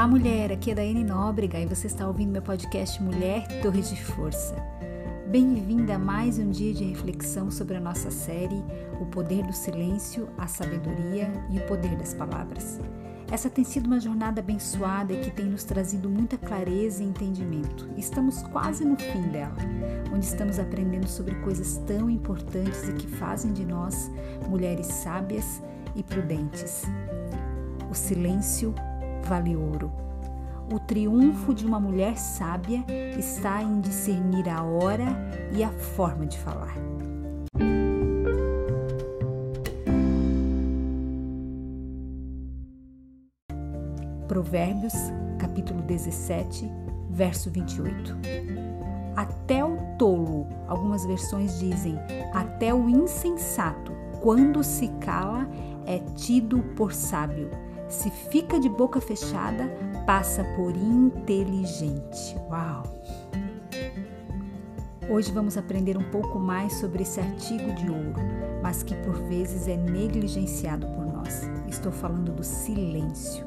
Olá, mulher. Aqui é Daiane Nóbrega e você está ouvindo meu podcast Mulher Torre de Força. Bem-vinda a mais um dia de reflexão sobre a nossa série O Poder do Silêncio, a Sabedoria e o Poder das Palavras. Essa tem sido uma jornada abençoada e que tem nos trazido muita clareza e entendimento. Estamos quase no fim dela, onde estamos aprendendo sobre coisas tão importantes e que fazem de nós mulheres sábias e prudentes. O silêncio vale ouro. O triunfo de uma mulher sábia está em discernir a hora e a forma de falar. Provérbios, capítulo 17, verso 28. Até o tolo, algumas versões dizem, até o insensato, quando se cala, é tido por sábio se fica de boca fechada, passa por inteligente. Uau! Hoje vamos aprender um pouco mais sobre esse artigo de ouro, mas que por vezes é negligenciado por nós. Estou falando do silêncio.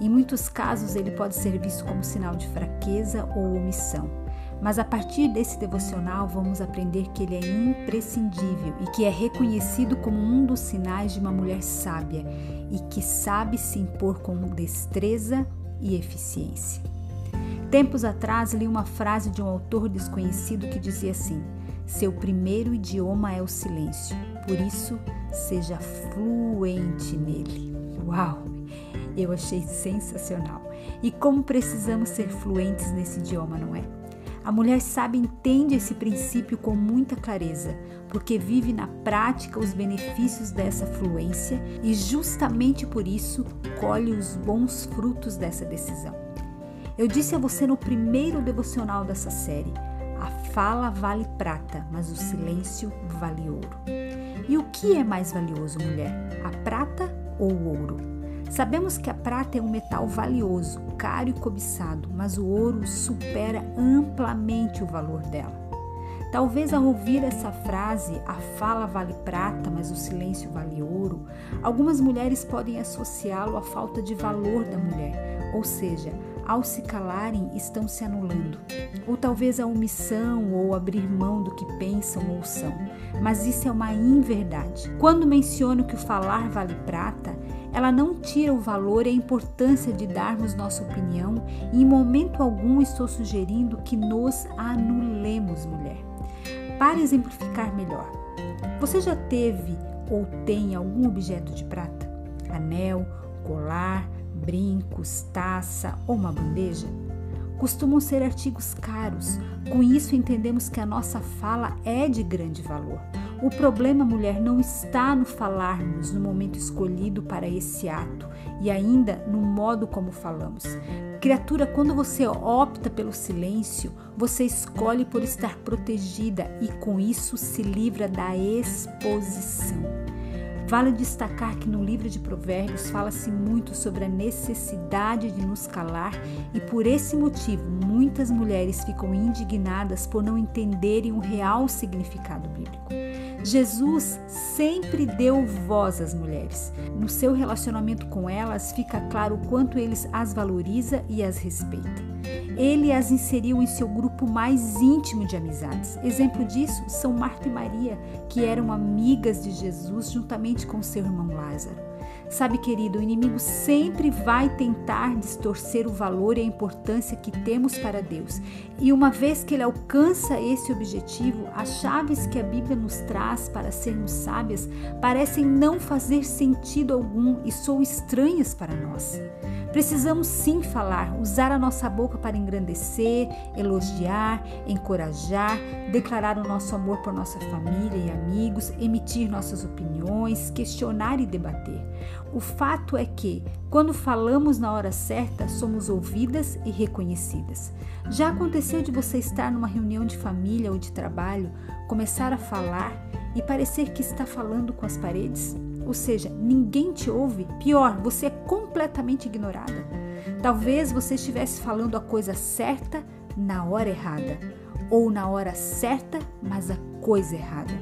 Em muitos casos, ele pode ser visto como sinal de fraqueza ou omissão. Mas a partir desse devocional vamos aprender que ele é imprescindível e que é reconhecido como um dos sinais de uma mulher sábia e que sabe se impor com destreza e eficiência. Tempos atrás li uma frase de um autor desconhecido que dizia assim: Seu primeiro idioma é o silêncio, por isso seja fluente nele. Uau! Eu achei sensacional. E como precisamos ser fluentes nesse idioma, não é? A mulher sábia entende esse princípio com muita clareza, porque vive na prática os benefícios dessa fluência e, justamente por isso, colhe os bons frutos dessa decisão. Eu disse a você no primeiro devocional dessa série: a fala vale prata, mas o silêncio vale ouro. E o que é mais valioso, mulher? A prata ou o ouro? Sabemos que a prata é um metal valioso, caro e cobiçado, mas o ouro supera amplamente o valor dela. Talvez ao ouvir essa frase, a fala vale prata, mas o silêncio vale ouro, algumas mulheres podem associá-lo à falta de valor da mulher, ou seja, ao se calarem estão se anulando, ou talvez a omissão ou abrir mão do que pensam ou são. Mas isso é uma inverdade. Quando menciono que o falar vale prata, ela não tira o valor e a importância de darmos nossa opinião e em momento algum estou sugerindo que nos anulemos, mulher. Para exemplificar melhor, você já teve ou tem algum objeto de prata? Anel, colar, brincos, taça ou uma bandeja? Costumam ser artigos caros, com isso entendemos que a nossa fala é de grande valor. O problema, mulher, não está no falarmos no momento escolhido para esse ato e ainda no modo como falamos. Criatura, quando você opta pelo silêncio, você escolhe por estar protegida e com isso se livra da exposição. Vale destacar que no livro de Provérbios fala-se muito sobre a necessidade de nos calar e por esse motivo muitas mulheres ficam indignadas por não entenderem o real significado bíblico. Jesus sempre deu voz às mulheres. No seu relacionamento com elas, fica claro o quanto ele as valoriza e as respeita. Ele as inseriu em seu grupo mais íntimo de amizades. Exemplo disso são Marta e Maria, que eram amigas de Jesus juntamente com seu irmão Lázaro. Sabe, querido, o inimigo sempre vai tentar distorcer o valor e a importância que temos para Deus. E uma vez que ele alcança esse objetivo, as chaves que a Bíblia nos traz para sermos sábias parecem não fazer sentido algum e são estranhas para nós. Precisamos sim falar, usar a nossa boca para engrandecer, elogiar, encorajar, declarar o nosso amor por nossa família e amigos, emitir nossas opiniões, questionar e debater. O fato é que, quando falamos na hora certa, somos ouvidas e reconhecidas. Já aconteceu de você estar numa reunião de família ou de trabalho, começar a falar e parecer que está falando com as paredes? Ou seja, ninguém te ouve. Pior, você é completamente ignorada. Talvez você estivesse falando a coisa certa na hora errada, ou na hora certa, mas a coisa errada.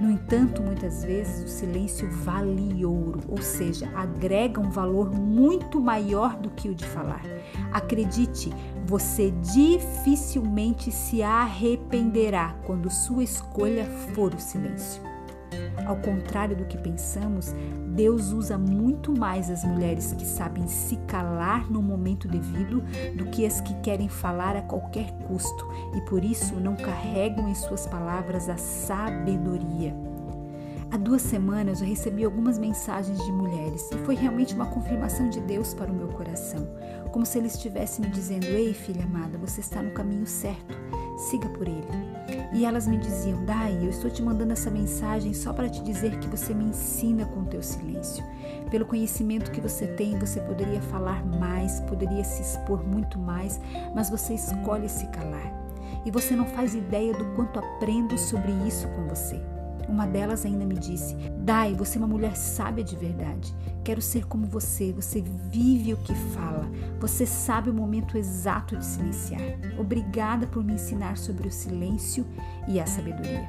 No entanto, muitas vezes o silêncio vale ouro, ou seja, agrega um valor muito maior do que o de falar. Acredite, você dificilmente se arrependerá quando sua escolha for o silêncio. Ao contrário do que pensamos, Deus usa muito mais as mulheres que sabem se calar no momento devido do que as que querem falar a qualquer custo e por isso não carregam em suas palavras a sabedoria. Há duas semanas eu recebi algumas mensagens de mulheres e foi realmente uma confirmação de Deus para o meu coração, como se Ele estivesse me dizendo: Ei, filha amada, você está no caminho certo, siga por ele. E elas me diziam: Dai, eu estou te mandando essa mensagem só para te dizer que você me ensina com teu silêncio. Pelo conhecimento que você tem, você poderia falar mais, poderia se expor muito mais, mas você escolhe se calar. E você não faz ideia do quanto aprendo sobre isso com você. Uma delas ainda me disse: Dai, você é uma mulher sábia de verdade. Quero ser como você. Você vive o que fala. Você sabe o momento exato de silenciar. Obrigada por me ensinar sobre o silêncio e a sabedoria.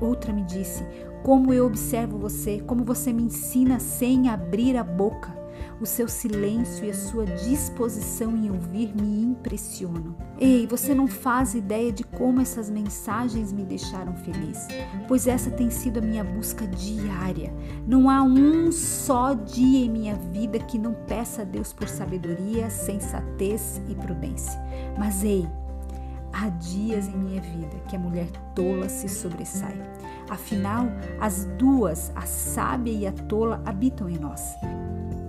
Outra me disse: Como eu observo você, como você me ensina sem abrir a boca. O seu silêncio e a sua disposição em ouvir me impressionam. Ei, você não faz ideia de como essas mensagens me deixaram feliz, pois essa tem sido a minha busca diária. Não há um só dia em minha vida que não peça a Deus por sabedoria, sensatez e prudência. Mas ei, há dias em minha vida que a mulher tola se sobressai. Afinal, as duas, a sábia e a tola, habitam em nós.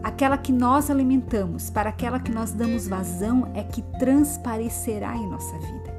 Aquela que nós alimentamos, para aquela que nós damos vazão, é que transparecerá em nossa vida.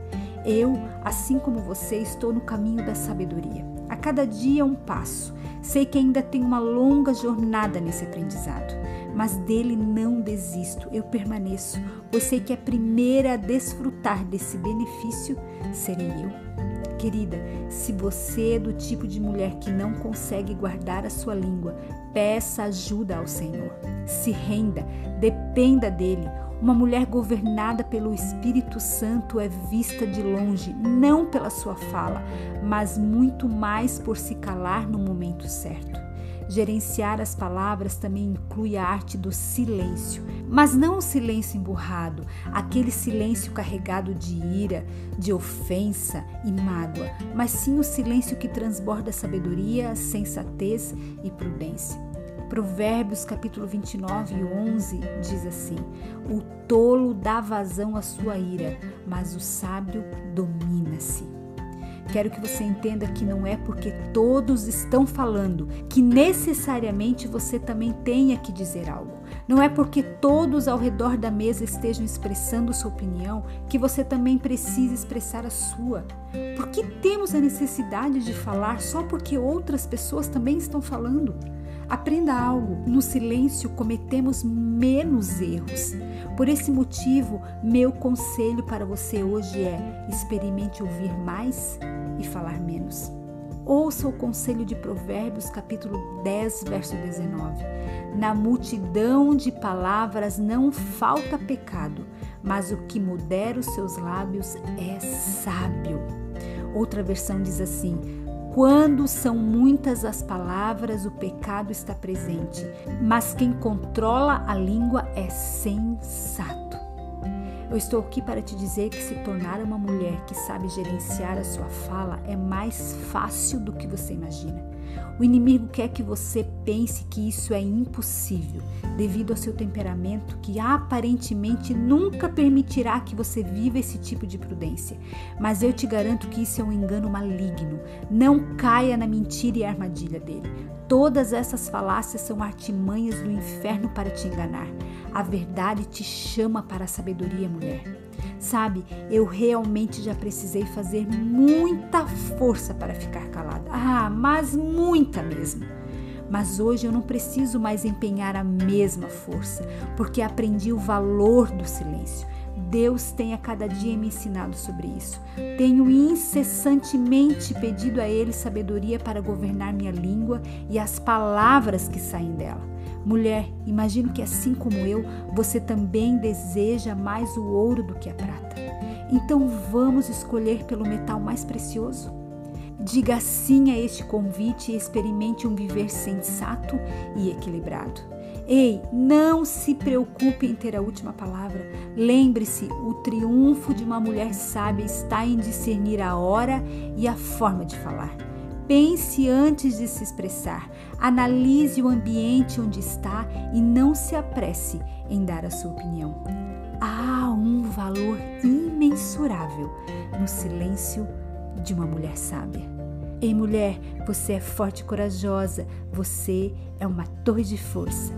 Eu, assim como você, estou no caminho da sabedoria. A cada dia um passo. Sei que ainda tenho uma longa jornada nesse aprendizado, mas dele não desisto, eu permaneço, pois sei que a primeira a desfrutar desse benefício serei eu. Querida, se você é do tipo de mulher que não consegue guardar a sua língua, peça ajuda ao Senhor. Se renda, dependa dele. Uma mulher governada pelo Espírito Santo é vista de longe, não pela sua fala, mas muito mais por se calar no momento certo. Gerenciar as palavras também inclui a arte do silêncio, mas não o silêncio emburrado, aquele silêncio carregado de ira, de ofensa e mágoa, mas sim o silêncio que transborda sabedoria, sensatez e prudência. Provérbios capítulo 29 e 11 diz assim: O tolo dá vazão à sua ira, mas o sábio domina-se. Quero que você entenda que não é porque todos estão falando que necessariamente você também tenha que dizer algo. Não é porque todos ao redor da mesa estejam expressando sua opinião que você também precisa expressar a sua. Por que temos a necessidade de falar só porque outras pessoas também estão falando? Aprenda algo. No silêncio cometemos menos erros. Por esse motivo, meu conselho para você hoje é: experimente ouvir mais e falar menos. Ouça o conselho de Provérbios, capítulo 10, verso 19. Na multidão de palavras não falta pecado, mas o que modera os seus lábios é sábio. Outra versão diz assim: quando são muitas as palavras, o pecado está presente, mas quem controla a língua é sensato. Eu estou aqui para te dizer que se tornar uma mulher que sabe gerenciar a sua fala é mais fácil do que você imagina. O inimigo quer que você pense que isso é impossível, devido ao seu temperamento que aparentemente nunca permitirá que você viva esse tipo de prudência. Mas eu te garanto que isso é um engano maligno. Não caia na mentira e armadilha dele. Todas essas falácias são artimanhas do inferno para te enganar. A verdade te chama para a sabedoria, mulher. Sabe, eu realmente já precisei fazer muita força para ficar calada. Ah, mas muita mesmo. Mas hoje eu não preciso mais empenhar a mesma força, porque aprendi o valor do silêncio. Deus tem a cada dia me ensinado sobre isso. Tenho incessantemente pedido a Ele sabedoria para governar minha língua e as palavras que saem dela. Mulher, imagino que assim como eu, você também deseja mais o ouro do que a prata. Então vamos escolher pelo metal mais precioso? Diga sim a este convite e experimente um viver sensato e equilibrado. Ei, não se preocupe em ter a última palavra. Lembre-se, o triunfo de uma mulher sábia está em discernir a hora e a forma de falar. Pense antes de se expressar, analise o ambiente onde está e não se apresse em dar a sua opinião. Há um valor imensurável no silêncio de uma mulher sábia. Ei, mulher, você é forte e corajosa, você é uma torre de força.